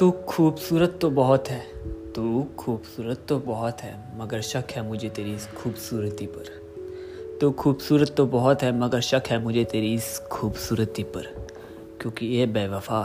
तू खूबसूरत तो बहुत है, तू खूबसूरत तो बहुत है, मगर शक है मुझे तेरी इस खूबसूरती पर। तो खूबसूरत तो बहुत है, मगर शक है मुझे तेरी इस खूबसूरती पर, क्योंकि ये बेवफा